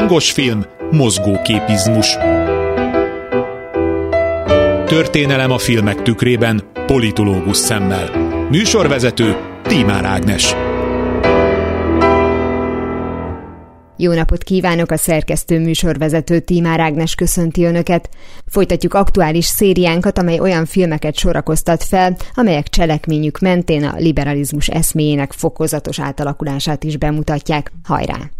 Hangos film, mozgóképizmus. Történelem a filmek tükrében, politológus szemmel. Műsorvezető Tímár Ágnes. Jó napot kívánok, a szerkesztő műsorvezető Tímár Ágnes köszönti Önöket. Folytatjuk aktuális szériánkat, amely olyan filmeket sorakoztat fel, amelyek cselekményük mentén a liberalizmus eszméjének fokozatos átalakulását is bemutatják. Hajrá!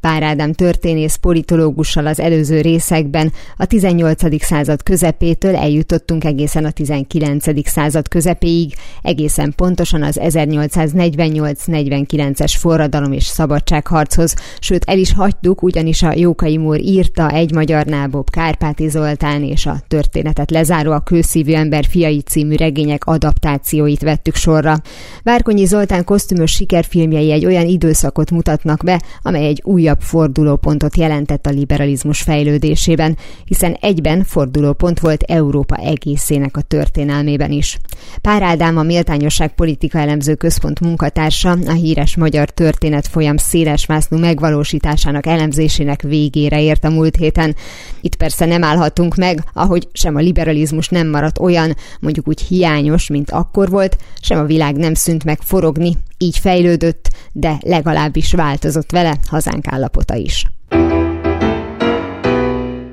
Pár Ádám történész politológussal az előző részekben a 18. század közepétől eljutottunk egészen a 19. század közepéig, egészen pontosan az 1848-49-es forradalom és szabadságharchoz, sőt el is hagytuk, ugyanis a Jókai Mór írta egy magyar nábob Kárpáti Zoltán és a történetet lezáró a Kőszívű ember fiai című regények adaptációit vettük sorra. Várkonyi Zoltán kosztümös sikerfilmjei egy olyan időszakot mutatnak be, amely egy újabb újabb fordulópontot jelentett a liberalizmus fejlődésében, hiszen egyben fordulópont volt Európa egészének a történelmében is. Pár Ádám a Méltányosság Politika Elemző Központ munkatársa a híres magyar történet folyam szélesvásznú megvalósításának elemzésének végére ért a múlt héten. Itt persze nem állhatunk meg, ahogy sem a liberalizmus nem maradt olyan, mondjuk úgy hiányos, mint akkor volt, sem a világ nem szűnt meg forogni, így fejlődött, de legalábbis változott vele hazánk állapota is.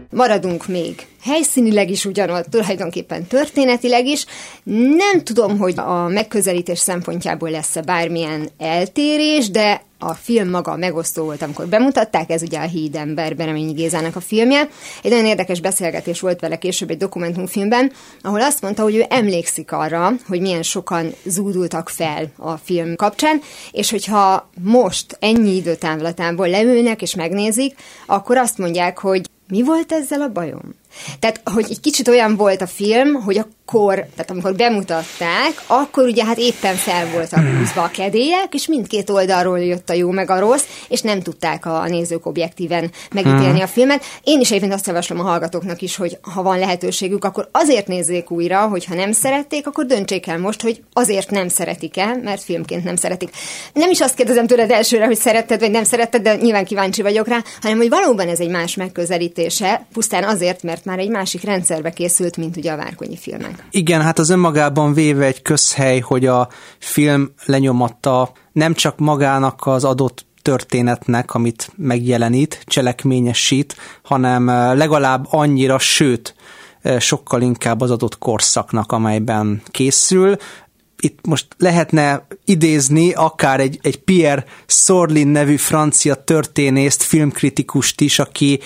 Maradunk még helyszínileg is ugyanott, tulajdonképpen történetileg is. Nem tudom, hogy a megközelítés szempontjából lesz-e bármilyen eltérés, de a film maga megosztó volt, amikor bemutatták, ez ugye a Hídember Bereményi Gézának a filmje. Egy nagyon érdekes beszélgetés volt vele később egy dokumentumfilmben, ahol azt mondta, hogy ő emlékszik arra, hogy milyen sokan zúdultak fel a film kapcsán, és hogyha most ennyi időtávlatából leülnek és megnézik, akkor azt mondják, hogy mi volt ezzel a bajom? Tehát, hogy egy kicsit olyan volt a film, hogy a akkor, tehát amikor bemutatták, akkor ugye hát éppen fel voltak húzva a kedélyek, és mindkét oldalról jött a jó meg a rossz, és nem tudták a nézők objektíven megítélni a filmet. Én is egyébként azt javaslom a hallgatóknak is, hogy ha van lehetőségük, akkor azért nézzék újra, hogy ha nem szerették, akkor döntsék el most, hogy azért nem szeretik el, mert filmként nem szeretik. Nem is azt kérdezem tőled elsőre, hogy szeretted vagy nem szeretted, de nyilván kíváncsi vagyok rá, hanem hogy valóban ez egy más megközelítése, pusztán azért, mert már egy másik rendszerbe készült, mint ugye a Várkonyi filmek. Igen, hát az önmagában véve egy közhely, hogy a film lenyomatta nem csak magának az adott történetnek, amit megjelenít, cselekményesít, hanem legalább annyira, sőt, sokkal inkább az adott korszaknak, amelyben készül. Itt most lehetne idézni akár egy, egy Pierre Sorlin nevű francia történészt, filmkritikust is, aki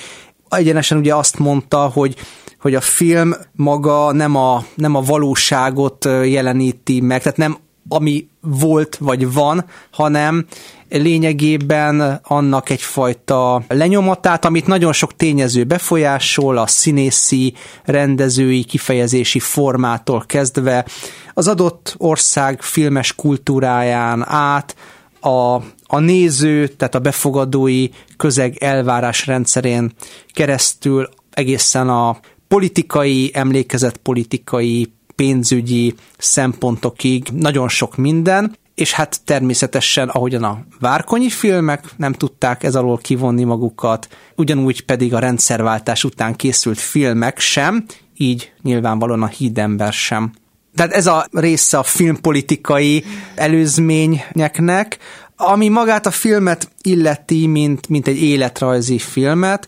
egyenesen ugye azt mondta, hogy hogy a film maga nem a, nem a valóságot jeleníti meg, tehát nem ami volt vagy van, hanem lényegében annak egyfajta lenyomatát, amit nagyon sok tényező befolyásol, a színészi, rendezői, kifejezési formától kezdve, az adott ország filmes kultúráján át, a, a néző, tehát a befogadói közeg elvárás rendszerén keresztül egészen a politikai, emlékezett politikai, pénzügyi szempontokig nagyon sok minden, és hát természetesen, ahogyan a várkonyi filmek nem tudták ez alól kivonni magukat, ugyanúgy pedig a rendszerváltás után készült filmek sem, így nyilvánvalóan a hídember sem. Tehát ez a része a filmpolitikai előzményeknek, ami magát a filmet illeti, mint, mint egy életrajzi filmet,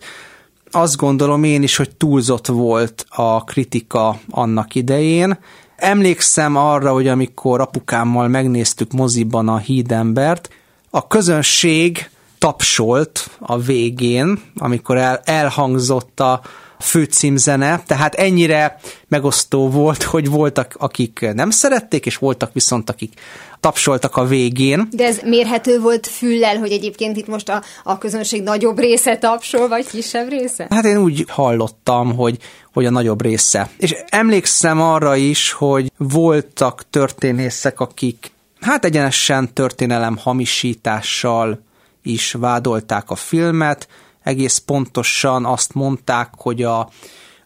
azt gondolom én is, hogy túlzott volt a kritika annak idején. Emlékszem arra, hogy amikor apukámmal megnéztük moziban a hídembert, a közönség tapsolt a végén, amikor el, elhangzott a főcímzene, tehát ennyire megosztó volt, hogy voltak, akik nem szerették, és voltak viszont, akik tapsoltak a végén. De ez mérhető volt füllel, hogy egyébként itt most a, a közönség nagyobb része tapsol, vagy kisebb része? Hát én úgy hallottam, hogy, hogy a nagyobb része. És emlékszem arra is, hogy voltak történészek, akik hát egyenesen történelem hamisítással is vádolták a filmet, egész pontosan azt mondták, hogy a,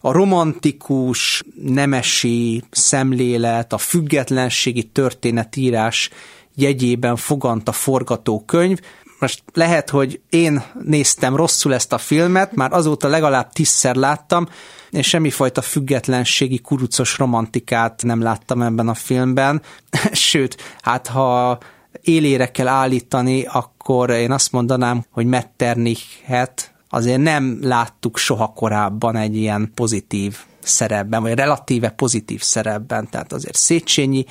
a romantikus, nemesi szemlélet, a függetlenségi történetírás jegyében fogant a forgatókönyv. most lehet, hogy én néztem rosszul ezt a filmet, már azóta legalább tízszer láttam, és semmifajta függetlenségi kurucos romantikát nem láttam ebben a filmben. Sőt, hát ha élére kell állítani, akkor én azt mondanám, hogy Metternichet azért nem láttuk soha korábban egy ilyen pozitív szerepben, vagy relatíve pozitív szerepben. Tehát azért Széchenyi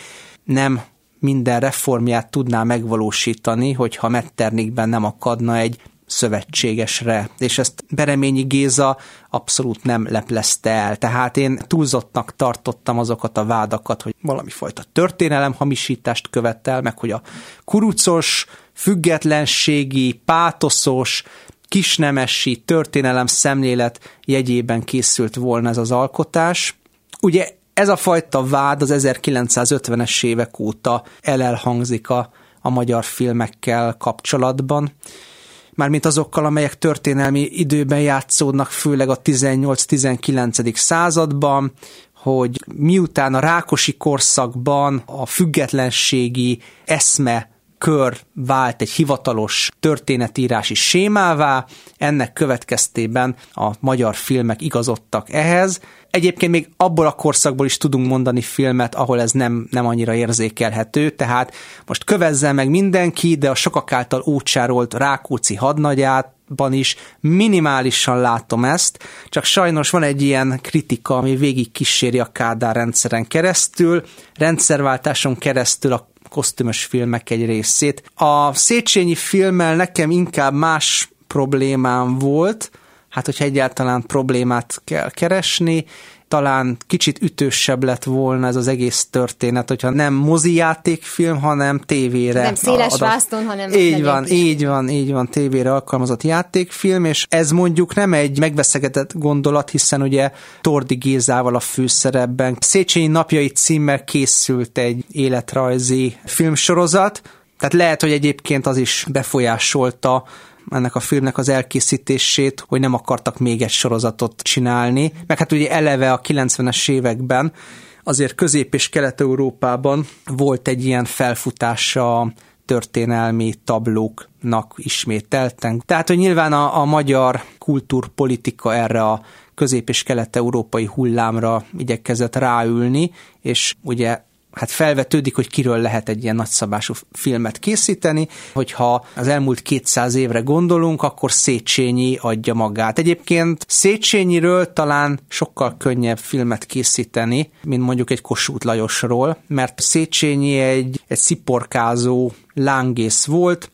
nem minden reformját tudná megvalósítani, hogyha Metternichben nem akadna egy szövetségesre, és ezt Bereményi Géza abszolút nem leplezte el. Tehát én túlzottnak tartottam azokat a vádakat, hogy valami fajta történelem hamisítást követel, meg hogy a kurucos, függetlenségi, pátoszos, kisnemesi történelem szemlélet jegyében készült volna ez az alkotás. Ugye ez a fajta vád az 1950-es évek óta elelhangzik a, a magyar filmekkel kapcsolatban, mármint azokkal, amelyek történelmi időben játszódnak, főleg a 18-19. században, hogy miután a rákosi korszakban a függetlenségi eszme kör vált egy hivatalos történetírási sémává, ennek következtében a magyar filmek igazodtak ehhez. Egyébként még abból a korszakból is tudunk mondani filmet, ahol ez nem, nem annyira érzékelhető, tehát most kövezzen meg mindenki, de a sokak által útsárolt Rákóczi hadnagyát, ban is minimálisan látom ezt, csak sajnos van egy ilyen kritika, ami végig kíséri a Kádár rendszeren keresztül, rendszerváltáson keresztül a kosztümös filmek egy részét. A Széchenyi filmmel nekem inkább más problémám volt, hát hogyha egyáltalán problémát kell keresni, talán kicsit ütősebb lett volna ez az egész történet, hogyha nem mozi játékfilm, hanem tévére. Nem széles adat. vászton, hanem Így van, is. így van, így van, tévére alkalmazott játékfilm, és ez mondjuk nem egy megbeszegetett gondolat, hiszen ugye Tordi Gézával a főszerepben Széchenyi napjai címmel készült egy életrajzi filmsorozat, tehát lehet, hogy egyébként az is befolyásolta ennek a filmnek az elkészítését, hogy nem akartak még egy sorozatot csinálni, meg hát ugye eleve a 90-es években azért Közép- és Kelet-Európában volt egy ilyen felfutása történelmi tablóknak ismételten. Tehát, hogy nyilván a, a magyar kultúrpolitika erre a közép- és kelet-európai hullámra igyekezett ráülni, és ugye hát felvetődik, hogy kiről lehet egy ilyen nagyszabású filmet készíteni, hogyha az elmúlt 200 évre gondolunk, akkor Széchenyi adja magát. Egyébként Széchenyiről talán sokkal könnyebb filmet készíteni, mint mondjuk egy Kossuth Lajosról, mert Széchenyi egy, egy sziporkázó lángész volt,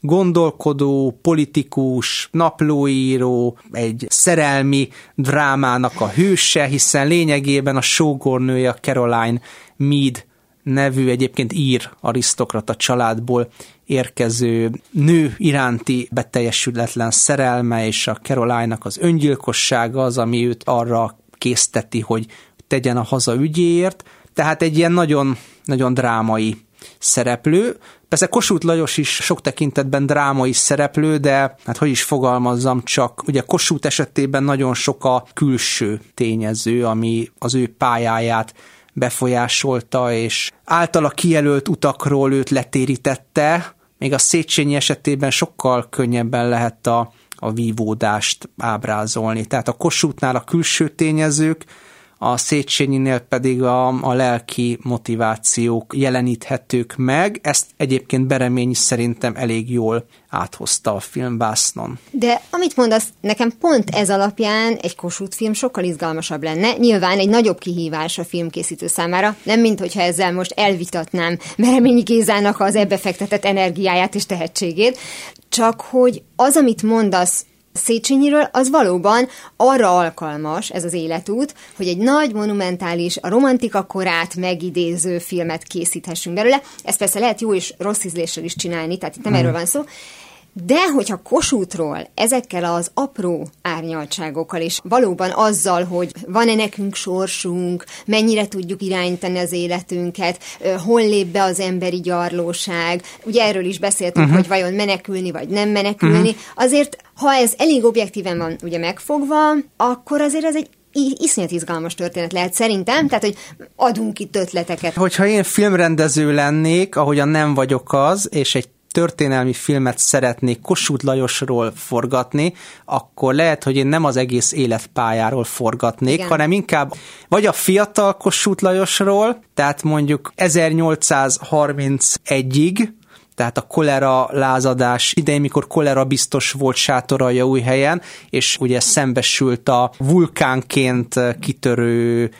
gondolkodó, politikus, naplóíró, egy szerelmi drámának a hőse, hiszen lényegében a sógornője Caroline Mead nevű egyébként ír arisztokrata családból érkező nő iránti beteljesületlen szerelme és a Caroline-nak az öngyilkossága az, ami őt arra készteti, hogy tegyen a haza ügyéért. Tehát egy ilyen nagyon, nagyon drámai szereplő. Persze Kossuth Lajos is sok tekintetben drámai szereplő, de hát hogy is fogalmazzam, csak ugye Kossuth esetében nagyon sok a külső tényező, ami az ő pályáját befolyásolta, és általa kijelölt utakról őt letérítette, még a Széchenyi esetében sokkal könnyebben lehet a, a vívódást ábrázolni. Tehát a Kossuthnál a külső tényezők, a Széchenyinél pedig a, a lelki motivációk jeleníthetők meg. Ezt egyébként Beremény szerintem elég jól áthozta a filmvásznon. De amit mondasz, nekem pont ez alapján egy Kossuth film sokkal izgalmasabb lenne. Nyilván egy nagyobb kihívás a filmkészítő számára, nem mint hogyha ezzel most elvitatnám Bereményi Gézának az ebbe fektetett energiáját és tehetségét, csak hogy az, amit mondasz, Széchenyiről, az valóban arra alkalmas, ez az életút, hogy egy nagy, monumentális, a romantika korát megidéző filmet készíthessünk belőle. Ezt persze lehet jó és rossz ízléssel is csinálni, tehát itt nem hmm. erről van szó, de hogyha Kossuthról ezekkel az apró árnyaltságokkal, és valóban azzal, hogy van-e nekünk sorsunk, mennyire tudjuk irányítani az életünket, hol lép be az emberi gyarlóság, ugye erről is beszéltünk, uh-huh. hogy vajon menekülni vagy nem menekülni, uh-huh. azért ha ez elég objektíven van ugye megfogva, akkor azért ez egy iszonyat izgalmas történet lehet szerintem, tehát hogy adunk itt ötleteket. Hogyha én filmrendező lennék, ahogyan nem vagyok az, és egy történelmi filmet szeretnék Kossuth Lajosról forgatni, akkor lehet, hogy én nem az egész életpályáról forgatnék, Igen. hanem inkább vagy a fiatal Kossuth Lajosról, tehát mondjuk 1831-ig, tehát a kolera lázadás idején, mikor kolera biztos volt sátoralja új helyen, és ugye szembesült a vulkánként kitörő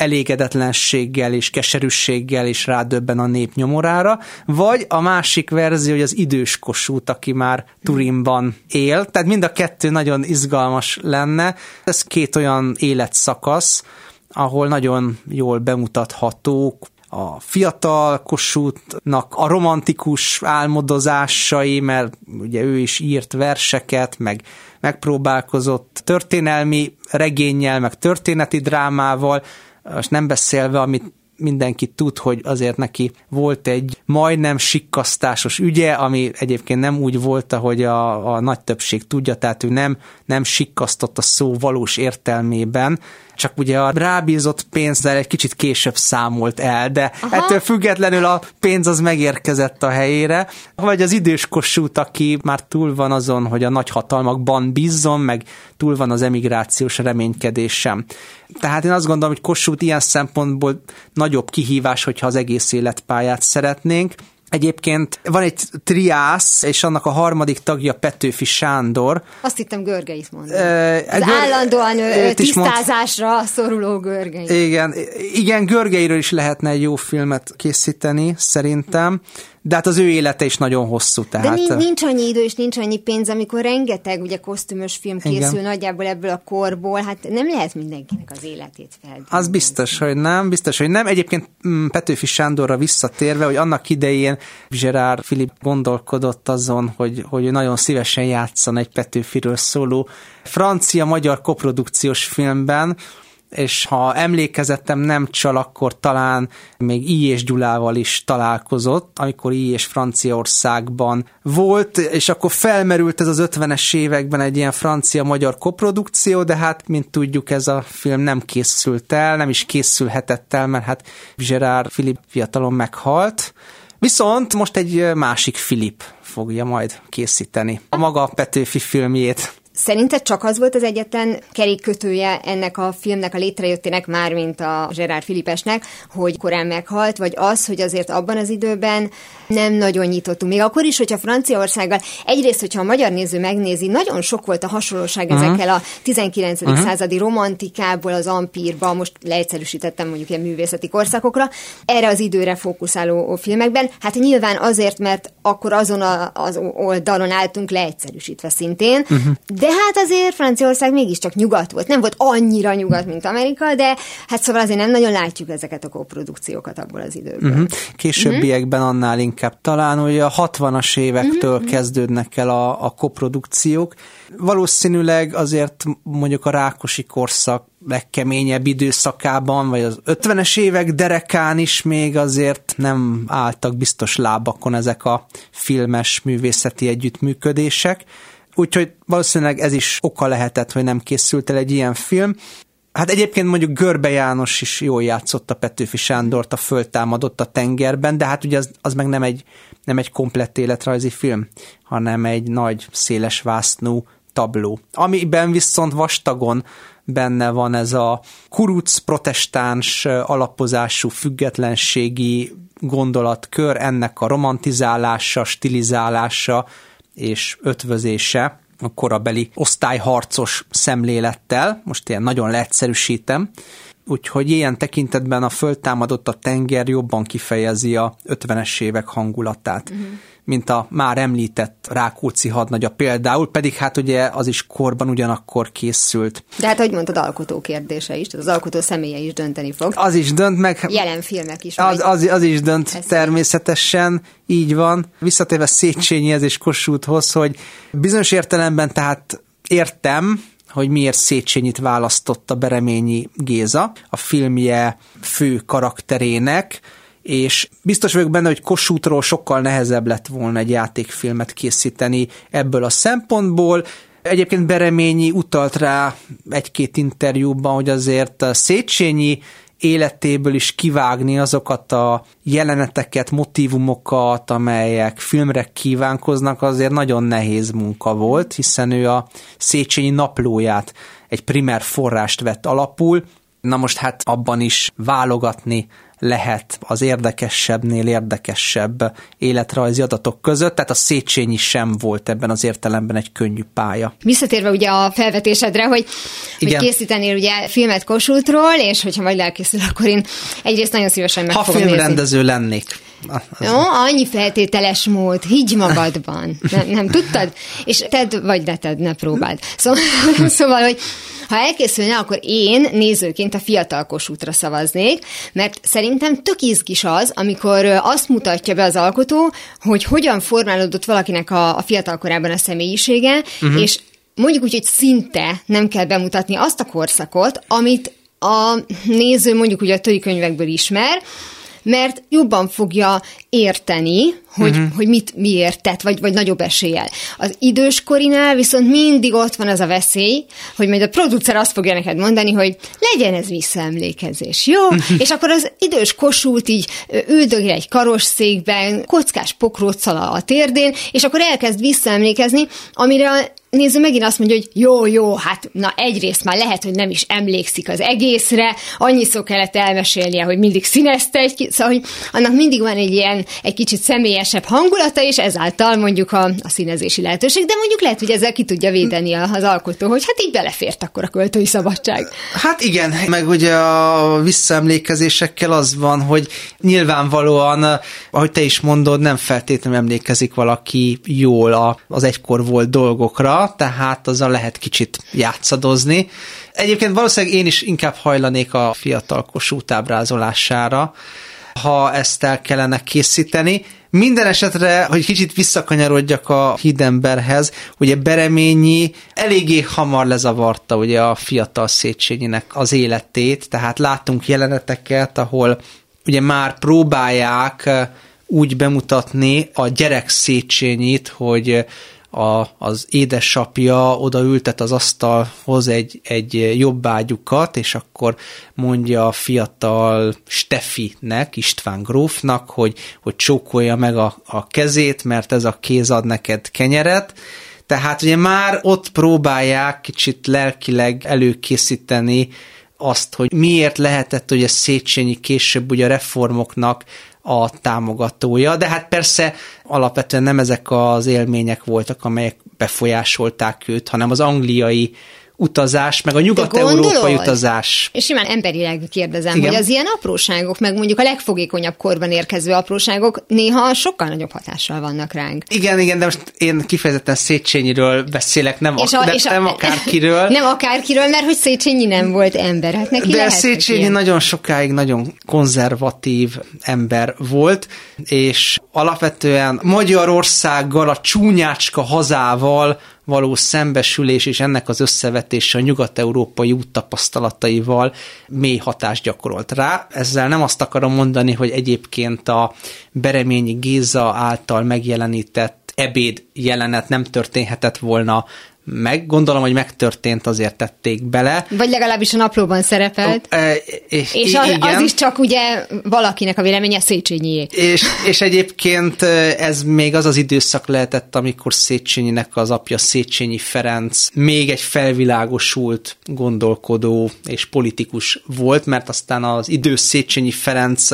elégedetlenséggel és keserűséggel is rádöbben a nép nyomorára, vagy a másik verzió, hogy az idős kosút, aki már Turinban él, tehát mind a kettő nagyon izgalmas lenne. Ez két olyan életszakasz, ahol nagyon jól bemutathatók a fiatal Kossuthnak a romantikus álmodozásai, mert ugye ő is írt verseket, meg megpróbálkozott történelmi regényel, meg történeti drámával, most nem beszélve, amit mindenki tud, hogy azért neki volt egy majdnem sikkasztásos ügye, ami egyébként nem úgy volt, ahogy a, a nagy többség tudja, tehát ő nem, nem sikkasztott a szó valós értelmében, csak ugye a rábízott pénzzel egy kicsit később számolt el, de Aha. ettől függetlenül a pénz az megérkezett a helyére. Vagy az idős Kossuth, aki már túl van azon, hogy a nagyhatalmakban bízzon, meg túl van az emigrációs reménykedésem. Tehát én azt gondolom, hogy Kossuth ilyen szempontból nagyobb kihívás, hogyha az egész életpályát szeretnénk. Egyébként van egy triász, és annak a harmadik tagja Petőfi Sándor. Azt hittem Görgeit mondani. Uh, Az Gör... állandóan tisztázásra mond... szoruló Görgei. Igen, igen, Görgeiről is lehetne egy jó filmet készíteni, szerintem de hát az ő élete is nagyon hosszú. Tehát... De nincs annyi idő és nincs annyi pénz, amikor rengeteg ugye kosztümös film készül Igen. nagyjából ebből a korból, hát nem lehet mindenkinek az életét fel. Az biztos, hogy nem, biztos, hogy nem. Egyébként mm, Petőfi Sándorra visszatérve, hogy annak idején Gerard Filip gondolkodott azon, hogy, hogy nagyon szívesen játszan egy Petőfiről szóló francia-magyar koprodukciós filmben, és ha emlékezettem nem csal, akkor talán még I. és Gyulával is találkozott, amikor I. és Franciaországban volt, és akkor felmerült ez az 50-es években egy ilyen francia-magyar koprodukció, de hát, mint tudjuk, ez a film nem készült el, nem is készülhetett el, mert hát Gerard Philip fiatalon meghalt, Viszont most egy másik Filip fogja majd készíteni a maga Petőfi filmjét. Szerinted csak az volt az egyetlen kerékkötője ennek a filmnek a létrejöttének, már mint a Gerard Filipesnek, hogy korán meghalt, vagy az, hogy azért abban az időben nem nagyon nyitottunk. Még akkor is, hogyha Franciaországgal, egyrészt, hogyha a magyar néző megnézi, nagyon sok volt a hasonlóság uh-huh. ezekkel a 19. Uh-huh. századi romantikából az ampírba, most leegyszerűsítettem mondjuk ilyen művészeti korszakokra, erre az időre fókuszáló filmekben. Hát nyilván azért, mert akkor azon a, az oldalon álltunk leegyszerűsítve szintén, uh-huh. de hát azért Franciaország mégiscsak nyugat volt. Nem volt annyira nyugat, mint Amerika, de hát szóval azért nem nagyon látjuk ezeket a koprodukciókat abból az időből. Uh-huh. Későbbiekben uh-huh. annál inkább talán, hogy a 60-as évektől uh-huh. kezdődnek el a, a koprodukciók. Valószínűleg azért mondjuk a Rákosi korszak legkeményebb időszakában, vagy az 50-es évek derekán is még azért nem álltak biztos lábakon ezek a filmes művészeti együttműködések. Úgyhogy valószínűleg ez is oka lehetett, hogy nem készült el egy ilyen film. Hát egyébként mondjuk Görbe János is jól játszott a Petőfi Sándort, a föltámadott a tengerben, de hát ugye az, az meg nem egy, nem egy komplett életrajzi film, hanem egy nagy, széles vásznú tabló, amiben viszont vastagon benne van ez a kuruc protestáns alapozású függetlenségi gondolatkör, ennek a romantizálása, stilizálása, és ötvözése a korabeli osztályharcos szemlélettel, most ilyen nagyon leegyszerűsítem, úgyhogy ilyen tekintetben a föltámadott a tenger jobban kifejezi a 50-es évek hangulatát. Uh-huh mint a már említett Rákóczi hadnagya például, pedig hát ugye az is korban ugyanakkor készült. De hát, ahogy mondtad, alkotó kérdése is, tehát az alkotó személye is dönteni fog. Az is dönt meg. Jelen filmek is. Az, az, az is dönt természetesen, így van. Visszatérve Széchenyihez és Kossuthhoz, hogy bizonyos értelemben tehát értem, hogy miért Széchenyit választotta Bereményi Géza a filmje fő karakterének, és biztos vagyok benne, hogy Kossuthról sokkal nehezebb lett volna egy játékfilmet készíteni ebből a szempontból. Egyébként Bereményi utalt rá egy-két interjúban, hogy azért a Széchenyi életéből is kivágni azokat a jeleneteket, motivumokat, amelyek filmre kívánkoznak, azért nagyon nehéz munka volt, hiszen ő a Széchenyi naplóját, egy primer forrást vett alapul, Na most hát abban is válogatni lehet az érdekesebbnél érdekesebb életrajzi adatok között, tehát a Széchenyi sem volt ebben az értelemben egy könnyű pálya. Visszatérve ugye a felvetésedre, hogy, hogy készítenél ugye filmet Kossuthról, és hogyha majd elkészül, akkor én egyrészt nagyon szívesen meg Ha filmrendező nézni. lennék. Jó, annyi feltételes mód, higgy magadban. Nem, nem tudtad? És tedd, vagy ne tedd, ne próbáld. Szóval, szóval hogy ha elkészülne, akkor én nézőként a fiatal útra szavaznék, mert szerintem tök izgis az, amikor azt mutatja be az alkotó, hogy hogyan formálódott valakinek a, a fiatal korában a személyisége, uh-huh. és mondjuk úgy, hogy szinte nem kell bemutatni azt a korszakot, amit a néző mondjuk ugye a könyvekből ismer, mert jobban fogja érteni, hogy, uh-huh. hogy mit miért tett, vagy, vagy nagyobb eséllyel. Az időskorinál viszont mindig ott van az a veszély, hogy majd a producer azt fogja neked mondani, hogy legyen ez visszaemlékezés, jó? Uh-huh. És akkor az idős kosult így üldögél egy karosszékben, kockás pokróccal a térdén, és akkor elkezd visszaemlékezni, amire néző megint azt mondja, hogy jó, jó, hát na egyrészt már lehet, hogy nem is emlékszik az egészre, annyiszor kellett elmesélnie, hogy mindig színezte egy, szóval, hogy annak mindig van egy ilyen, egy kicsit személyesebb hangulata, és ezáltal mondjuk a, a színezési lehetőség, de mondjuk lehet, hogy ezzel ki tudja védeni az alkotó, hogy hát így belefért akkor a költői szabadság. Hát igen, meg ugye a visszaemlékezésekkel az van, hogy nyilvánvalóan, ahogy te is mondod, nem feltétlenül emlékezik valaki jól az egykor volt dolgokra, tehát azzal lehet kicsit játszadozni. Egyébként valószínűleg én is inkább hajlanék a fiatal Kossuth ábrázolására, ha ezt el kellene készíteni. Minden esetre, hogy kicsit visszakanyarodjak a hídemberhez, ugye Bereményi eléggé hamar lezavarta ugye a fiatal Széchenyinek az életét, tehát látunk jeleneteket, ahol ugye már próbálják úgy bemutatni a gyerek Széchenyit, hogy a, az édesapja odaültet az asztalhoz egy, egy jobbágyukat, és akkor mondja a fiatal Steffinek, István grófnak, hogy, hogy csókolja meg a, a kezét, mert ez a kéz ad neked kenyeret, tehát ugye már ott próbálják kicsit lelkileg előkészíteni azt, hogy miért lehetett hogy a Széchenyi később ugye a reformoknak a támogatója, de hát persze alapvetően nem ezek az élmények voltak, amelyek befolyásolták őt, hanem az angliai utazás, meg a nyugat-európai utazás. És simán emberileg kérdezem, Igen. hogy az ilyen apróságok, meg mondjuk a legfogékonyabb korban érkező apróságok néha sokkal nagyobb hatással vannak ránk. Igen, igen, de most én kifejezetten Széchenyiről beszélek, nem, és a, de és a, nem akárkiről. Nem akárkiről, mert hogy Széchenyi nem volt ember. Hát neki de Széchenyi nagyon sokáig nagyon konzervatív ember volt, és alapvetően Magyarországgal, a csúnyácska hazával való szembesülés és ennek az összevetése a nyugat-európai úttapasztalataival mély hatást gyakorolt rá. Ezzel nem azt akarom mondani, hogy egyébként a Bereményi Géza által megjelenített ebéd jelenet nem történhetett volna meg, gondolom, hogy megtörtént, azért tették bele. Vagy legalábbis a naplóban szerepelt. E, és és az, az is csak ugye valakinek a véleménye Széchenyié. És, és egyébként ez még az az időszak lehetett, amikor Széchenyinek az apja Széchenyi Ferenc még egy felvilágosult gondolkodó és politikus volt, mert aztán az idős Széchenyi Ferenc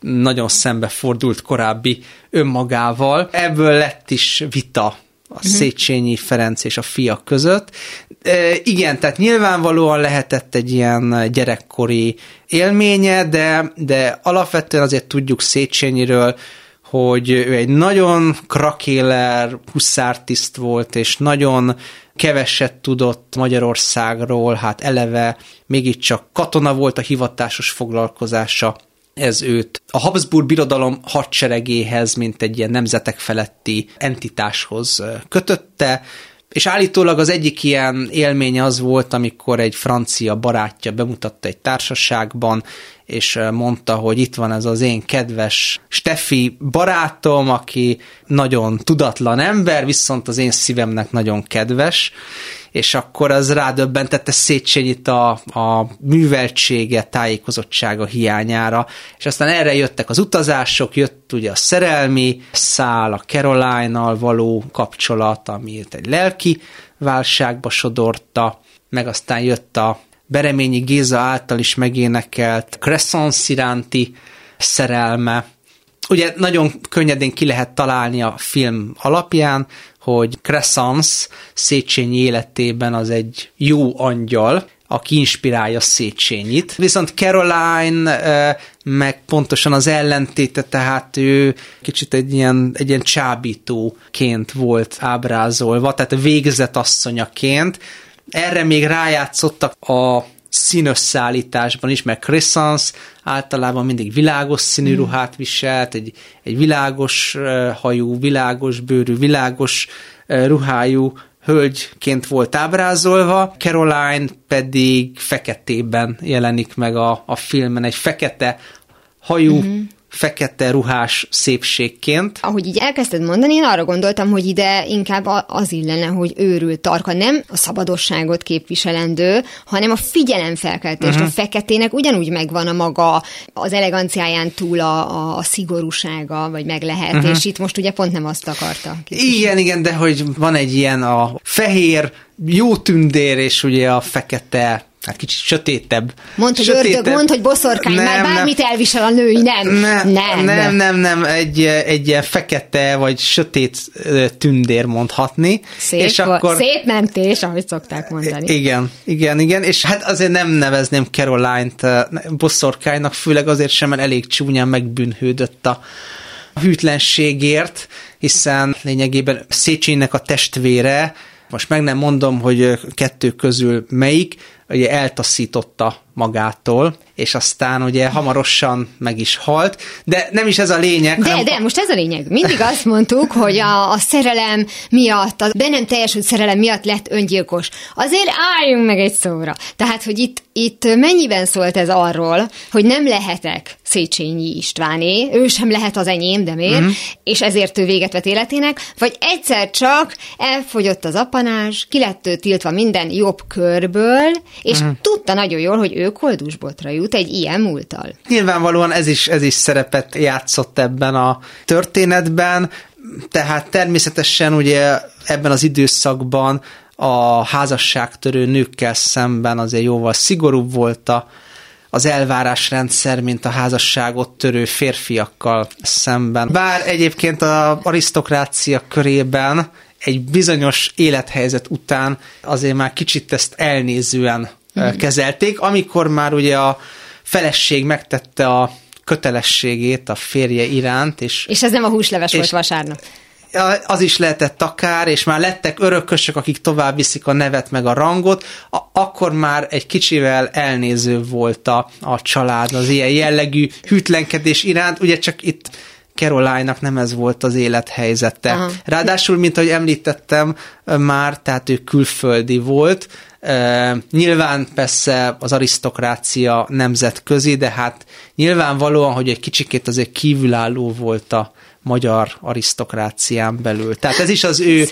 nagyon szembefordult korábbi önmagával. Ebből lett is vita a uh-huh. Széchenyi Ferenc és a fiak között. E, igen, tehát nyilvánvalóan lehetett egy ilyen gyerekkori élménye, de, de alapvetően azért tudjuk Széchenyiről, hogy ő egy nagyon krakéler huszártiszt volt, és nagyon keveset tudott Magyarországról, hát eleve mégiscsak katona volt a hivatásos foglalkozása, ez őt a Habsburg birodalom hadseregéhez, mint egy ilyen nemzetek feletti entitáshoz kötötte, és állítólag az egyik ilyen élménye az volt, amikor egy francia barátja bemutatta egy társaságban, és mondta, hogy itt van ez az én kedves Steffi barátom, aki nagyon tudatlan ember, viszont az én szívemnek nagyon kedves, és akkor az rádöbbentette Széchenyit a, a műveltsége, tájékozottsága hiányára, és aztán erre jöttek az utazások, jött ugye a szerelmi szál, a Caroline-nal való kapcsolat, amit egy lelki válságba sodorta, meg aztán jött a Bereményi Géza által is megénekelt Crescence iránti szerelme. Ugye nagyon könnyedén ki lehet találni a film alapján, hogy Crescence Széchenyi életében az egy jó angyal, aki inspirálja Széchenyit. Viszont Caroline meg pontosan az ellentéte, tehát ő kicsit egy ilyen, egy ilyen csábítóként volt ábrázolva, tehát végzett asszonyaként. Erre még rájátszottak a színösszállításban is, mert Crescence általában mindig világos színű mm. ruhát viselt, egy, egy világos hajú, világos bőrű, világos ruhájú hölgyként volt ábrázolva, Caroline pedig feketében jelenik meg a, a filmen, egy fekete hajú, mm-hmm fekete ruhás szépségként. Ahogy így elkezdted mondani, én arra gondoltam, hogy ide inkább az illene, hogy őrült tarka nem a szabadosságot képviselendő, hanem a figyelemfelkeltést. Uh-huh. A feketének ugyanúgy megvan a maga, az eleganciáján túl a, a szigorúsága, vagy meg lehet, uh-huh. és itt most ugye pont nem azt akarta. Képviselni. Igen, igen, de hogy van egy ilyen a fehér jó tündér, és ugye a fekete hát kicsit sötétebb. Mondd, hogy sötétebb. ördög, mondd, hogy boszorkány, nem, már bármit nem. elvisel a női, nem. Nem, nem, nem, nem, nem, egy, egy ilyen fekete vagy sötét tündér mondhatni. Szép, és akkor, szép mentés, ahogy szokták mondani. Igen, igen, igen, és hát azért nem nevezném Caroline-t boszorkánynak, főleg azért sem, mert elég csúnyán megbűnhődött a hűtlenségért, hiszen lényegében Széchenynek a testvére, most meg nem mondom, hogy kettő közül melyik, ugye eltaszította magától, és aztán ugye hamarosan meg is halt, de nem is ez a lényeg. De, de, most ez a lényeg. Mindig azt mondtuk, hogy a, a szerelem miatt, a be nem teljesült szerelem miatt lett öngyilkos. Azért álljunk meg egy szóra. Tehát, hogy itt, itt mennyiben szólt ez arról, hogy nem lehetek Széchenyi Istváné, ő sem lehet az enyém, de miért? Mm-hmm. És ezért ő véget vett életének, vagy egyszer csak elfogyott az apanás, ki lett ő tiltva minden jobb körből, és mm-hmm. tudta nagyon jól, hogy ő koldusbotra jut egy ilyen múltal. Nyilvánvalóan ez is, ez is szerepet játszott ebben a történetben, tehát természetesen ugye ebben az időszakban a házasságtörő nőkkel szemben azért jóval szigorúbb volt a, az elvárásrendszer, mint a házasságot törő férfiakkal szemben. Bár egyébként a arisztokrácia körében egy bizonyos élethelyzet után azért már kicsit ezt elnézően kezelték, amikor már ugye a feleség megtette a kötelességét a férje iránt. És, és ez nem a húsleves és, volt vasárnap. Az is lehetett akár, és már lettek örökösök, akik tovább viszik a nevet meg a rangot, a, akkor már egy kicsivel elnéző volt a, a család az ilyen jellegű hűtlenkedés iránt, ugye csak itt Caroline-nak nem ez volt az élethelyzete. Aha. Ráadásul, mint ahogy említettem már, tehát ő külföldi volt, nyilván persze az arisztokrácia nemzetközi, de hát nyilvánvalóan, hogy egy kicsikét azért kívülálló volt a magyar arisztokrácián belül. Tehát ez is az ő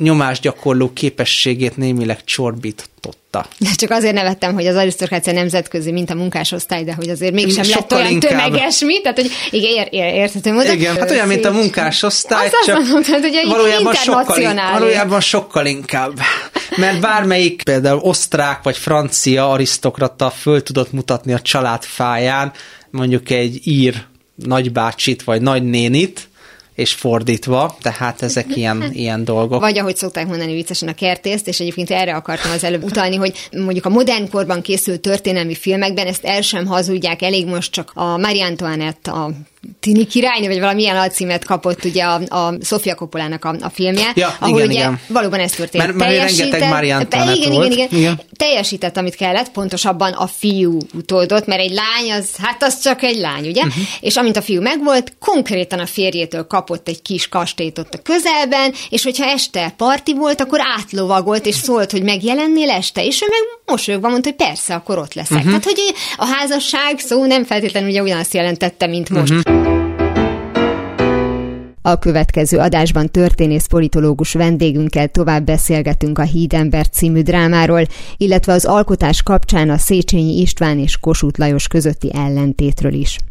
nyomásgyakorló képességét némileg csorbította. Csak azért nevettem, hogy az arisztokrácia nemzetközi, mint a munkásosztály, de hogy azért mégsem Sokkal lett olyan inkább. tömeges, mi? Tehát, hogy igen, ér, ér, érthető módon. Igen, hát olyan, mint a munkásosztály, az csak mondom, tehát, hogy valójában, sokkal, valójában sokkal inkább. Mert bármelyik például osztrák vagy francia arisztokrata föl tudott mutatni a családfáján mondjuk egy ír nagybácsit vagy nagynénit, és fordítva, tehát ezek ilyen, ilyen dolgok. Vagy ahogy szokták mondani viccesen a kertészt, és egyébként erre akartam az előbb utalni, hogy mondjuk a modern korban készült történelmi filmekben ezt el sem hazudják, elég most csak a Marie Antoinette, a Tini királynő, vagy valamilyen alcímet kapott ugye a, a Sofia Coppolának a, a filmje, ja, ahol igen, ugye igen. valóban ez történt. Mert, mert rengeteg Marian igen, igen, igen, igen, Teljesített, amit kellett, pontosabban a fiú utódott, mert egy lány, az, hát az csak egy lány, ugye? Uh-huh. És amint a fiú megvolt, konkrétan a férjétől kapott egy kis kastélyt ott a közelben, és hogyha este parti volt, akkor átlovagolt, és szólt, hogy megjelennél este, és ő meg mosolyogva mondta, hogy persze, akkor ott leszek. Uh-huh. Tehát, hogy a házasság szó nem feltétlenül ugye ugyanazt jelentette, mint most. Uh-huh. A következő adásban történész politológus vendégünkkel tovább beszélgetünk a Hídember című drámáról, illetve az alkotás kapcsán a Széchenyi István és Kossuth Lajos közötti ellentétről is.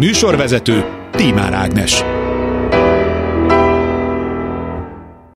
Műsorvezető Tímár Ágnes